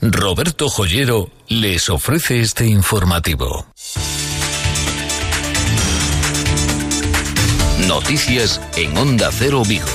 Roberto Joyero les ofrece este informativo. Noticias en Onda Cero Vigo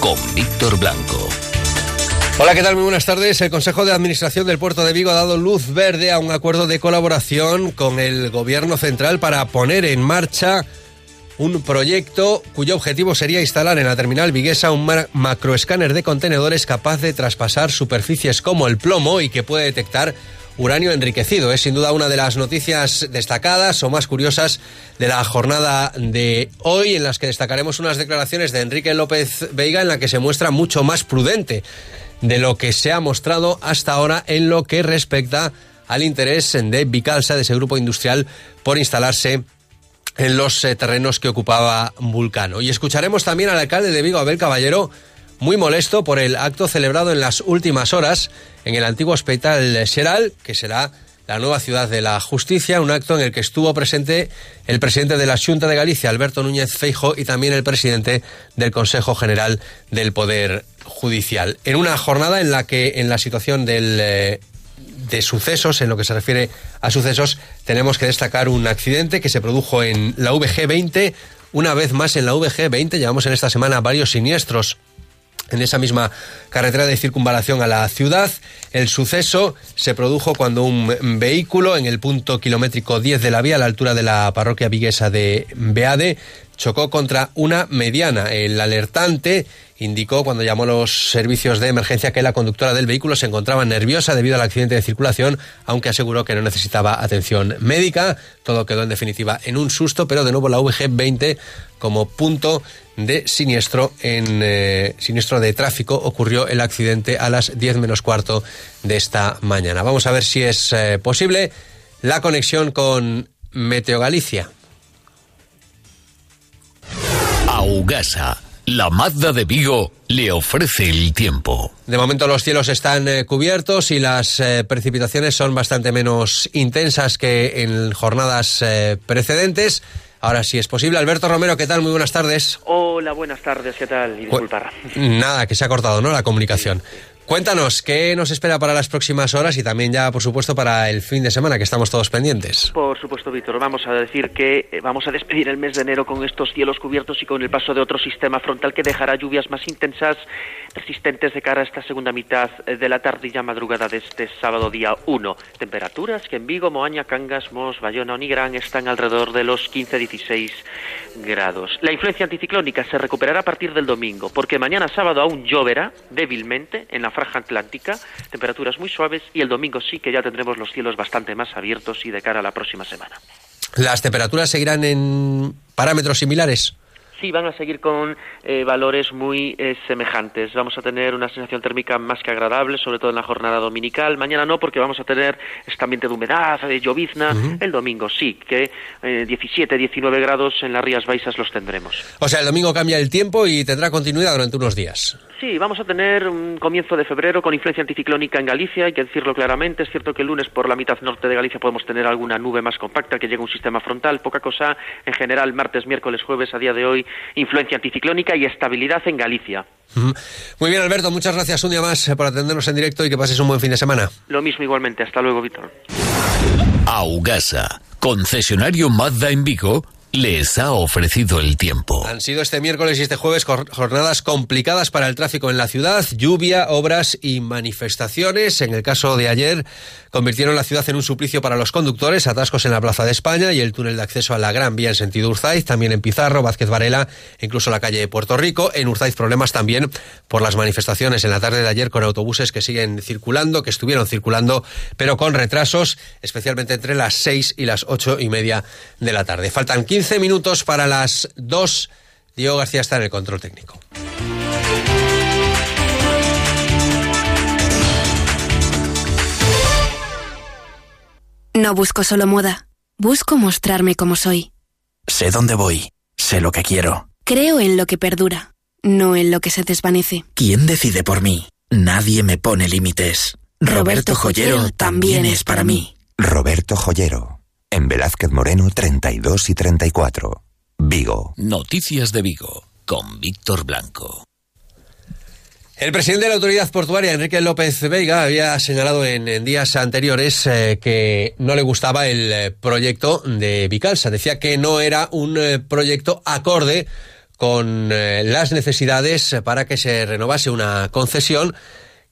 con Víctor Blanco. Hola, ¿qué tal? Muy buenas tardes. El Consejo de Administración del Puerto de Vigo ha dado luz verde a un acuerdo de colaboración con el Gobierno Central para poner en marcha un proyecto cuyo objetivo sería instalar en la terminal viguesa un macroescáner de contenedores capaz de traspasar superficies como el plomo y que puede detectar uranio enriquecido. Es sin duda una de las noticias destacadas o más curiosas de la jornada de hoy, en las que destacaremos unas declaraciones de Enrique López Veiga en la que se muestra mucho más prudente de lo que se ha mostrado hasta ahora en lo que respecta al interés de Vicalsa, de ese grupo industrial, por instalarse en los eh, terrenos que ocupaba Vulcano. Y escucharemos también al alcalde de Vigo, Abel Caballero, muy molesto por el acto celebrado en las últimas horas en el antiguo hospital Xeral, que será la nueva ciudad de la justicia, un acto en el que estuvo presente el presidente de la Junta de Galicia, Alberto Núñez Feijo, y también el presidente del Consejo General del Poder Judicial. En una jornada en la que en la situación del eh, de sucesos, en lo que se refiere a sucesos, tenemos que destacar un accidente que se produjo en la VG20. Una vez más en la VG20, llevamos en esta semana varios siniestros en esa misma carretera de circunvalación a la ciudad. El suceso se produjo cuando un vehículo en el punto kilométrico 10 de la vía, a la altura de la parroquia viguesa de Beade, chocó contra una mediana. El alertante indicó cuando llamó a los servicios de emergencia que la conductora del vehículo se encontraba nerviosa debido al accidente de circulación, aunque aseguró que no necesitaba atención médica. Todo quedó en definitiva en un susto, pero de nuevo la VG20 como punto de siniestro en eh, siniestro de tráfico ocurrió el accidente a las 10 menos cuarto de esta mañana. Vamos a ver si es eh, posible la conexión con Meteo Galicia. Augasa la Mazda de Vigo le ofrece el tiempo. De momento los cielos están eh, cubiertos y las eh, precipitaciones son bastante menos intensas que en jornadas eh, precedentes. Ahora sí es posible. Alberto Romero, ¿qué tal? Muy buenas tardes. Hola, buenas tardes, ¿qué tal? Y disculpar. Nada, que se ha cortado, ¿no? La comunicación. Cuéntanos, ¿qué nos espera para las próximas horas y también ya, por supuesto, para el fin de semana, que estamos todos pendientes? Por supuesto, Víctor. Vamos a decir que eh, vamos a despedir el mes de enero con estos cielos cubiertos y con el paso de otro sistema frontal que dejará lluvias más intensas, resistentes de cara a esta segunda mitad eh, de la tarde madrugada de este sábado día 1. Temperaturas que en Vigo, Moaña, Cangas, Mos, Bayona o Nigrán están alrededor de los 15-16 grados. La influencia anticiclónica se recuperará a partir del domingo, porque mañana sábado aún lloverá débilmente en la atlántica, temperaturas muy suaves y el domingo sí que ya tendremos los cielos bastante más abiertos y de cara a la próxima semana. ¿Las temperaturas seguirán en parámetros similares? Sí van a seguir con eh, valores muy eh, semejantes. Vamos a tener una sensación térmica más que agradable, sobre todo en la jornada dominical. Mañana no, porque vamos a tener este ambiente de humedad, de llovizna. El domingo sí, que 17, eh, 19 grados en las Rías Baixas los tendremos. O sea, el domingo cambia el tiempo y tendrá continuidad durante unos días. Sí, vamos a tener un comienzo de febrero con influencia anticiclónica en Galicia, hay que decirlo claramente. Es cierto que el lunes por la mitad norte de Galicia podemos tener alguna nube más compacta que llega un sistema frontal, poca cosa. En general, martes, miércoles, jueves, a día de hoy, influencia anticiclónica y estabilidad en Galicia. Muy bien, Alberto, muchas gracias un día más por atendernos en directo y que pases un buen fin de semana. Lo mismo igualmente, hasta luego, Víctor. Augasa, concesionario Mazda en Vigo les ha ofrecido el tiempo. Han sido este miércoles y este jueves jornadas complicadas para el tráfico en la ciudad, lluvia, obras y manifestaciones. En el caso de ayer, convirtieron la ciudad en un suplicio para los conductores, atascos en la Plaza de España y el túnel de acceso a la Gran Vía en sentido Urzaiz, también en Pizarro, Vázquez Varela, incluso la calle de Puerto Rico. En Urzaiz problemas también por las manifestaciones en la tarde de ayer con autobuses que siguen circulando, que estuvieron circulando, pero con retrasos, especialmente entre las seis y las ocho y media de la tarde. Faltan 15 15 minutos para las 2. Diego García está en el control técnico. No busco solo moda, busco mostrarme como soy. Sé dónde voy, sé lo que quiero. Creo en lo que perdura, no en lo que se desvanece. ¿Quién decide por mí? Nadie me pone límites. Roberto, Joyero también es para mí. Roberto Joyero en Velázquez Moreno 32 y 34. Vigo. Noticias de Vigo con Víctor Blanco. El presidente de la autoridad portuaria, Enrique López Veiga, había señalado en, días anteriores eh, que no le gustaba el eh, proyecto de Vicalsa. Decía que no era un eh, proyecto acorde con las necesidades para que se renovase una concesión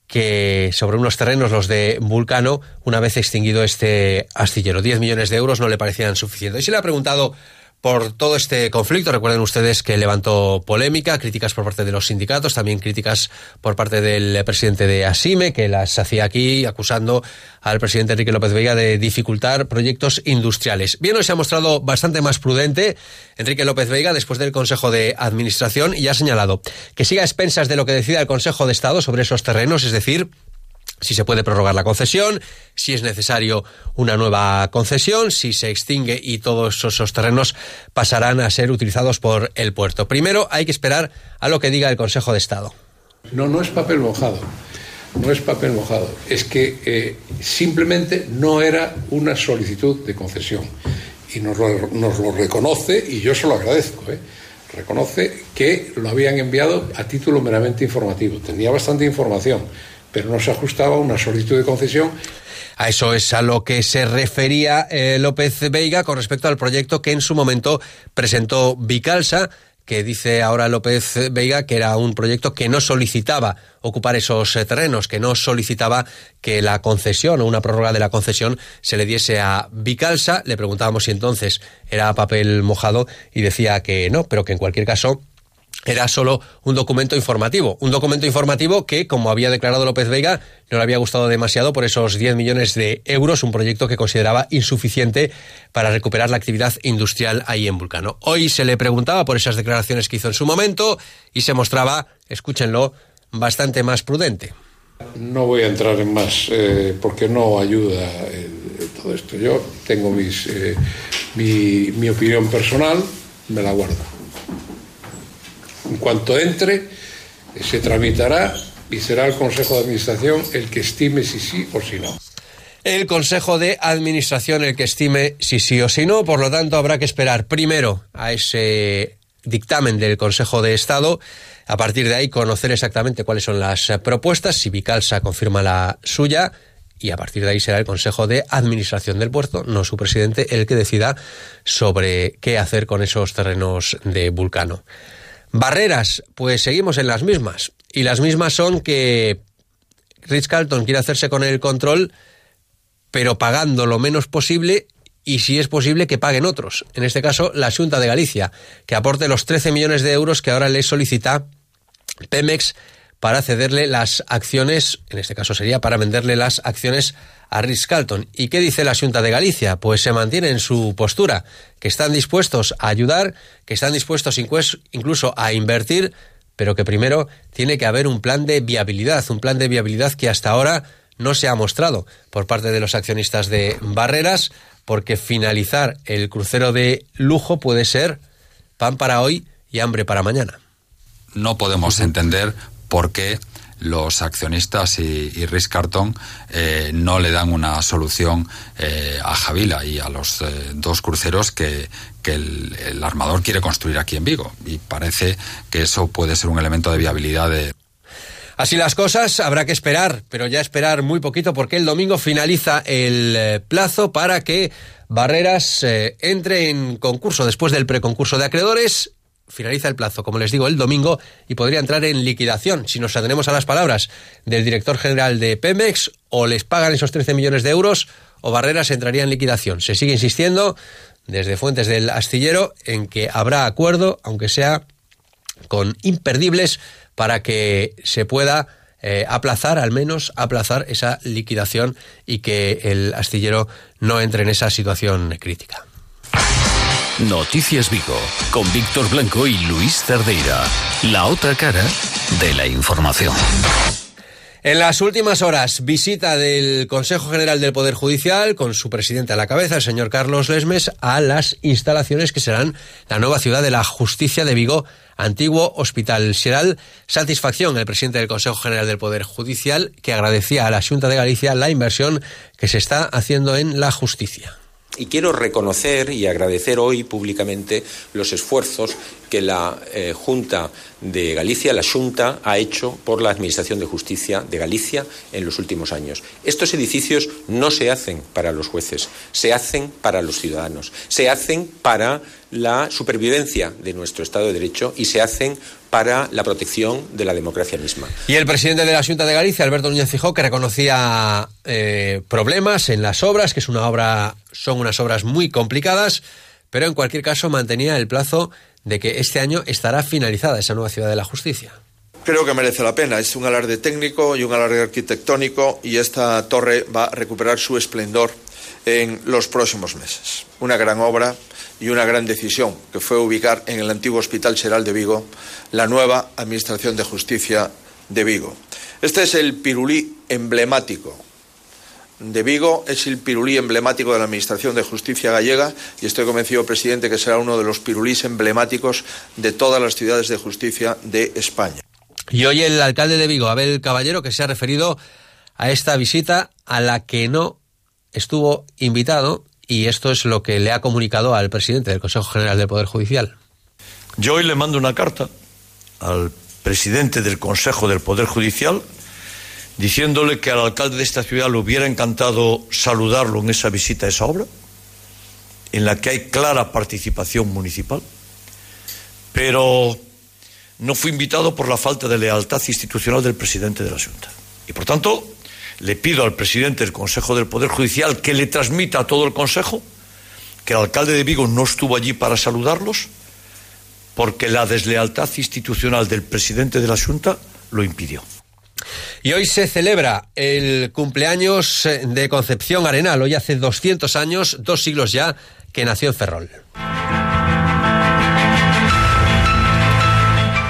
que sobre unos terrenos, los de Vulcano, una vez extinguido este astillero. 10 millones de euros no le parecían suficientes. Y se le ha preguntado por todo este conflicto. Recuerden ustedes que levantó polémica, críticas por parte de los sindicatos, también críticas por parte del presidente de Asime, que las hacía aquí acusando al presidente Enrique López Vega de dificultar proyectos industriales. Bien, hoy se ha mostrado bastante más prudente Enrique López Vega después del Consejo de Administración y ha señalado que siga a expensas de lo que decida el Consejo de Estado sobre esos terrenos, es decir, si se puede prorrogar la concesión, si es necesario una nueva concesión, si se extingue y todos esos terrenos pasarán a ser utilizados por el puerto. Primero hay que esperar a lo que diga el Consejo de Estado. No, no es papel mojado. No es papel mojado. Es que eh, simplemente no era una solicitud de concesión. Y nos lo, reconoce, y yo se lo agradezco. ¿eh? Reconoce que lo habían enviado a título meramente informativo. Tenía bastante información pero no se ajustaba a una solicitud de concesión. A eso es a lo que se refería eh, López Veiga con respecto al proyecto que en su momento presentó Vicalsa, que dice ahora López Veiga que era un proyecto que no solicitaba ocupar esos eh, terrenos, que no solicitaba que la concesión o una prórroga de la concesión se le diese a Vicalsa. Le preguntábamos si entonces era papel mojado y decía que no, pero que en cualquier caso era solo un documento informativo. Un documento informativo que, como había declarado López Vega, no le había gustado demasiado por esos 10 millones de euros, un proyecto que consideraba insuficiente para recuperar la actividad industrial ahí en Vulcano. Hoy se le preguntaba por esas declaraciones que hizo en su momento y se mostraba, escúchenlo, bastante más prudente. No voy a entrar en más eh, porque no ayuda todo esto. Yo tengo mis, eh, mi opinión personal, me la guardo. En cuanto entre, se tramitará y será el Consejo de Administración el que estime si sí o si no. El Consejo de Administración el que estime si sí o si no, por lo tanto habrá que esperar primero a ese dictamen del Consejo de Estado, a partir de ahí conocer exactamente cuáles son las propuestas, si Vicalsa confirma la suya, y a partir de ahí será el Consejo de Administración del puerto, no su presidente, el que decida sobre qué hacer con esos terrenos de Vulcano. Barreras, pues seguimos en las mismas. Y las mismas son que Rich Carlton quiere hacerse con el control, pero pagando lo menos posible y si es posible que paguen otros. En este caso, la Junta de Galicia, que aporte los 13 millones de euros que ahora le solicita Pemex para cederle las acciones, en este caso sería para venderle las acciones a Ritz Carlton. ¿Y qué dice la Junta de Galicia? Pues se mantiene en su postura, que están dispuestos a ayudar, que están dispuestos incluso a invertir, pero que primero tiene que haber un plan de viabilidad, un plan de viabilidad que hasta ahora no se ha mostrado por parte de los accionistas de Barreras, porque finalizar el crucero de lujo puede ser pan para hoy y hambre para mañana. No podemos entender por qué los accionistas y, y Carton eh, no le dan una solución eh, a Javila y a los eh, dos cruceros que, el, armador quiere construir aquí en Vigo. Y parece que eso puede ser un elemento de viabilidad de, Así las cosas, habrá que esperar, pero ya esperar muy poquito porque el domingo finaliza el plazo para que Barreras entre en concurso después del preconcurso de acreedores finaliza el plazo, como les digo, el domingo y podría entrar en liquidación. Si nos atenemos a las palabras del director general de Pemex, o les pagan esos 13 millones de euros o Barreras entraría en liquidación. Se sigue insistiendo desde fuentes del astillero en que habrá acuerdo, aunque sea con imperdibles, para que se pueda eh, aplazar, al menos aplazar esa liquidación y que el astillero no entre en esa situación crítica. Noticias Vigo, con Víctor Blanco y Luis Cerdeira. La otra cara de la información. En las últimas horas, visita del Consejo General del Poder Judicial, con su presidente a la cabeza, el señor Carlos Lesmes, a las instalaciones que serán la nueva ciudad de la justicia de Vigo, antiguo Hospital Xeral. Satisfacción el presidente del Consejo General del Poder Judicial, que agradecía a la Junta de Galicia la inversión que se está haciendo en la justicia. Y quiero reconocer y agradecer hoy públicamente los esfuerzos que la eh, Junta de Galicia, la Junta, ha hecho por la Administración de Justicia de Galicia en los últimos años. Estos edificios no se hacen para los jueces, se hacen para los ciudadanos, se hacen para la supervivencia de nuestro Estado de Derecho y se hacen para la protección de la democracia misma. Y el presidente de la Junta de Galicia, Alberto Núñez Fijó, que reconocía eh, problemas en las obras, que es una obra, son unas obras muy complicadas, pero en cualquier caso mantenía el plazo de que este año estará finalizada esa nueva ciudad de la justicia. Creo que merece la pena. Es un alarde técnico y un alarde arquitectónico y esta torre va a recuperar su esplendor en los próximos meses. Una gran obra y una gran decisión que fue ubicar en el antiguo Hospital Cheral de Vigo la nueva Administración de Justicia de Vigo. Este es el pirulí emblemático de Vigo, es el pirulí emblemático de la Administración de Justicia gallega y estoy convencido, presidente, que será uno de los pirulís emblemáticos de todas las ciudades de justicia de España. Y hoy el alcalde de Vigo, Abel Caballero, que se ha referido a esta visita a la que no estuvo invitado y esto es lo que le ha comunicado al presidente del Consejo General del Poder Judicial. Yo hoy le mando una carta al presidente del Consejo del Poder Judicial diciéndole que al alcalde de esta ciudad le hubiera encantado saludarlo en esa visita a esa obra, en la que hay clara participación municipal, pero no fue invitado por la falta de lealtad institucional del presidente de la Junta. Y por tanto, le pido al presidente del Consejo del Poder Judicial que le transmita a todo el Consejo que el alcalde de Vigo no estuvo allí para saludarlos porque la deslealtad institucional del presidente de la Junta lo impidió. Y hoy se celebra el cumpleaños de Concepción Arenal. Hoy hace 200 años, dos siglos ya, que nació en Ferrol.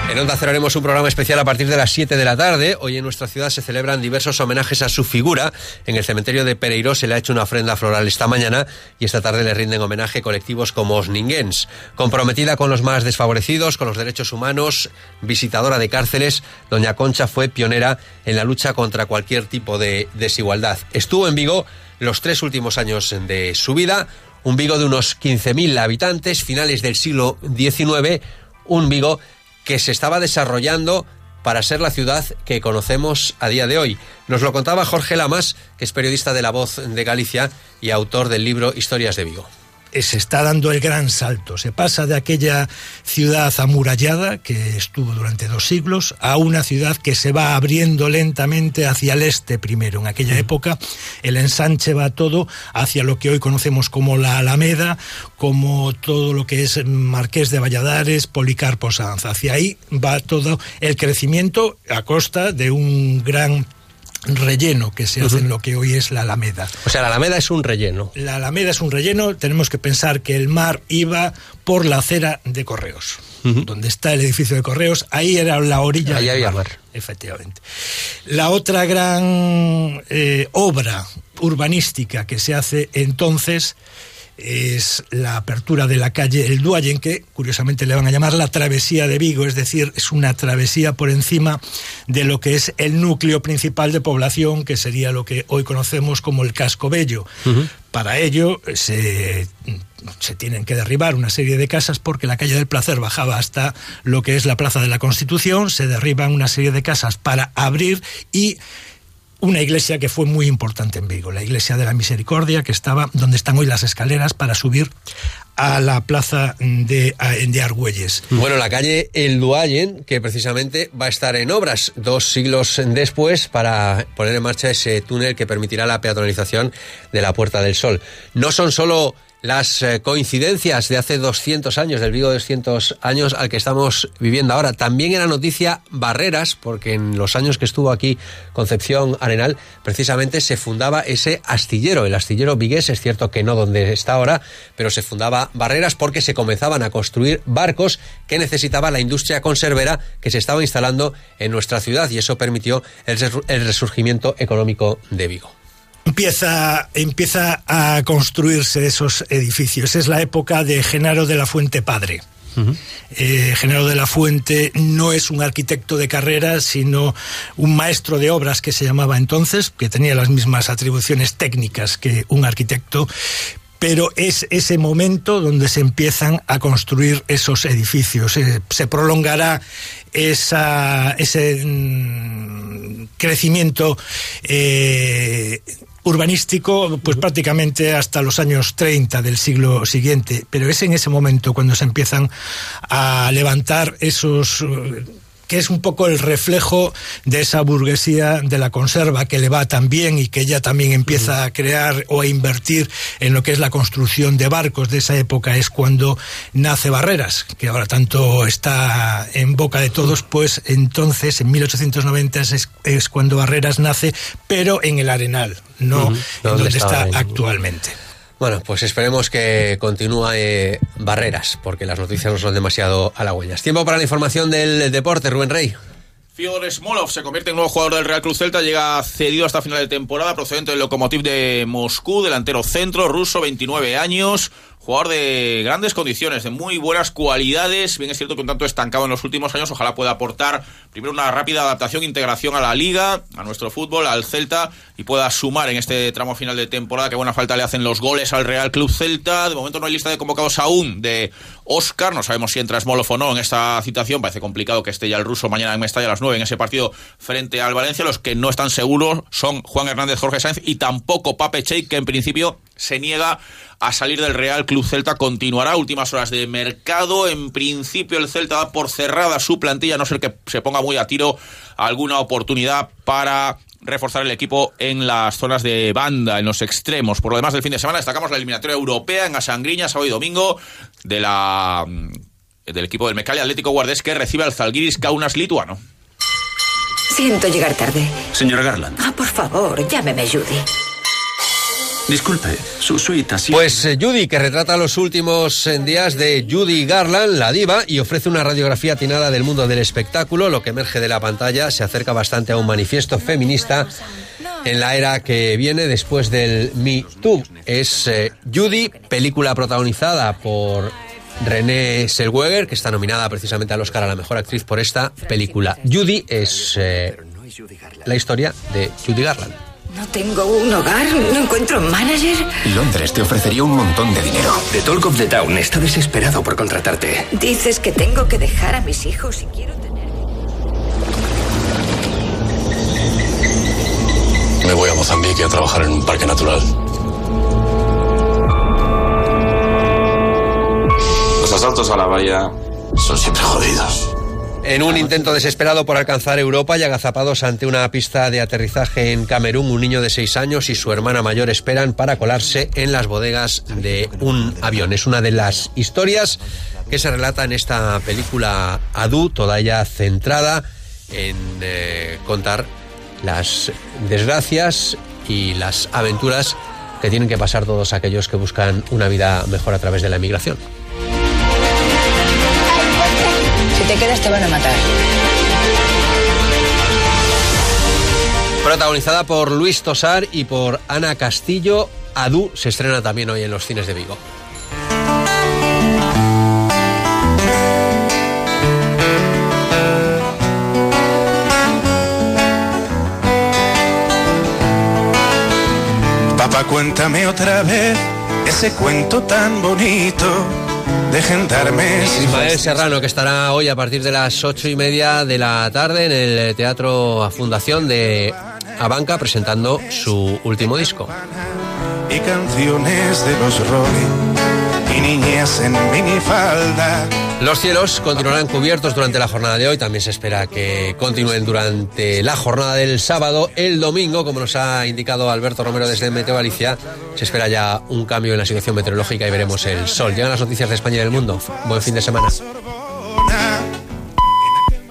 En Onda Cero haremos un programa especial a partir de las 7 de la tarde. Hoy en nuestra ciudad se celebran diversos homenajes a su figura. En el cementerio de Pereiro se le ha hecho una ofrenda floral esta mañana y esta tarde le rinden homenaje colectivos como Osninguens. Comprometida con los más desfavorecidos, con los derechos humanos, visitadora de cárceles, Doña Concha fue pionera en la lucha contra cualquier tipo de desigualdad. Estuvo en Vigo los tres últimos años de su vida, un Vigo de unos 15.000 habitantes, finales del siglo XIX, un Vigo que se estaba desarrollando para ser la ciudad que conocemos a día de hoy. Nos lo contaba Jorge Lamas, que es periodista de La Voz de Galicia y autor del libro Historias de Vigo se está dando el gran salto. Se pasa de aquella ciudad amurallada que estuvo durante dos siglos a una ciudad que se va abriendo lentamente hacia el este primero. En aquella época el ensanche va todo hacia lo que hoy conocemos como la Alameda, como todo lo que es Marqués de Valladares, Policarpo Sanz. Hacia ahí va todo el crecimiento a costa de un gran relleno que se hace en lo que hoy es la Alameda. O sea, la Alameda es un relleno. La Alameda es un relleno, tenemos que pensar que el mar iba por la acera de Correos, donde está el edificio de Correos, ahí era la orilla ahí había mar. Efectivamente. La otra gran eh, obra urbanística que se hace entonces es la apertura de la calle El Duayen, que curiosamente le van a llamar la travesía de Vigo, es decir, es una travesía por encima de lo que es el núcleo principal de población, que sería lo que hoy conocemos como el casco bello. Para ello se, se tienen que derribar una serie de casas porque la calle del Placer bajaba hasta lo que es la Plaza de la Constitución, se derriban una serie de casas para abrir y una iglesia que fue muy importante en Vigo, la iglesia de la Misericordia, que estaba donde están hoy las escaleras para subir a la plaza de, de Argüelles. Bueno, la calle El Duayen, que precisamente va a estar en obras dos siglos después para poner en marcha ese túnel que permitirá la peatonalización de la Puerta del Sol. No son solo las eh, coincidencias de hace 200 años, del Vigo de 200 años al que estamos viviendo ahora. También era noticia Barreras, porque en los años que estuvo aquí Concepción Arenal, precisamente se fundaba ese astillero, el astillero vigués, es cierto que no donde está ahora, pero se fundaba Barreras porque se comenzaban a construir barcos que necesitaba la industria conservera que se estaba instalando en nuestra ciudad y eso permitió el resurgimiento económico de Vigo empieza, empieza a construirse esos edificios. Es la época de Genaro de la Fuente Padre. Eh, Genaro de la Fuente no es un arquitecto de carrera, sino un maestro de obras que se llamaba entonces, que tenía las mismas atribuciones técnicas que un arquitecto, pero es ese momento donde se empiezan a construir esos edificios. Eh, se prolongará esa, ese mm, crecimiento eh, urbanístico pues prácticamente hasta los años 30 del siglo siguiente, pero es en ese momento cuando se empiezan a levantar esos que es un poco el reflejo de esa burguesía de la conserva que le va tan bien y que ella también empieza a crear o a invertir en lo que es la construcción de barcos de esa época es cuando nace Barreras, que ahora tanto está en boca de todos, pues entonces en 1890 es, es cuando Barreras nace, pero en el Arenal, no en donde está actualmente. Bueno, pues esperemos que continúe eh, Barreras, porque las noticias no son demasiado halagüeñas. Tiempo para la información del deporte, Rubén Rey. Fyodor Smolov se convierte en nuevo jugador del Real Cruz Celta, llega cedido hasta final de temporada, procedente del Lokomotiv de Moscú, delantero centro, ruso, 29 años, jugador de grandes condiciones, de muy buenas cualidades. Bien es cierto que un tanto estancado en los últimos años, ojalá pueda aportar primero una rápida adaptación, integración a la liga, a nuestro fútbol, al Celta y pueda sumar en este tramo final de temporada que buena falta le hacen los goles al Real Club Celta. De momento no hay lista de convocados aún de Oscar, no sabemos si entra Smolov o no en esta citación, parece complicado que esté ya el ruso mañana en Mestalla a las 9 en ese partido frente al Valencia. Los que no están seguros son Juan Hernández, Jorge Sáenz y tampoco Pape Cheik, que en principio se niega a salir del Real Club Celta. Continuará últimas horas de mercado. En principio el Celta da por cerrada su plantilla, a no ser que se ponga muy a tiro alguna oportunidad para reforzar el equipo en las zonas de banda, en los extremos. Por lo demás del fin de semana destacamos la eliminatoria europea en Asangriña, sábado y domingo, de la mm, del equipo del Mecalia Atlético Guardés que recibe al Zalgiris Kaunas lituano. Siento llegar tarde. Señora Garland. Ah, por favor, llámeme Judy. Disculpe, su suite así. Pues eh, Judy, que retrata los últimos eh, días de Judy Garland, la diva, y ofrece una radiografía atinada del mundo del espectáculo. Lo que emerge de la pantalla se acerca bastante a un manifiesto feminista en la era que viene después del Me Too. Es eh, Judy, película protagonizada por René Selweger, que está nominada precisamente al Oscar a la mejor actriz por esta película. Judy es la historia de Judy Garland. No tengo un hogar, no encuentro un manager. Londres te ofrecería un montón de dinero. The Talk of the Town está desesperado por contratarte. Dices que tengo que dejar a mis hijos y quiero tener. Me voy a Mozambique a trabajar en un parque natural. Los asaltos a la valla son siempre jodidos. En un intento desesperado por alcanzar Europa y agazapados ante una pista de aterrizaje en Camerún, un niño de seis años y su hermana mayor esperan para colarse en las bodegas de un avión. Es una de las historias que se relata en esta película Adu, toda ella centrada en eh, contar las desgracias y las aventuras que tienen que pasar todos aquellos que buscan una vida mejor a través de la emigración te quedas te van a matar. Protagonizada por Luis Tosar y por Ana Castillo, Adu se estrena también hoy en los cines de Vigo. Papá, cuéntame otra vez ese cuento tan bonito Dejen darme. Ismael Serrano, que estará hoy a partir de las ocho y media de la tarde en el Teatro Fundación de Abanca presentando su último disco. Y canciones de los Rolling y niñas en minifalda. Los cielos continuarán cubiertos durante la jornada de hoy. También se espera que continúen durante la jornada del sábado. El domingo, como nos ha indicado Alberto Romero desde Meteo Galicia, se espera ya un cambio en la situación meteorológica y veremos el sol. Llegan las noticias de España y del mundo. Buen fin de semana.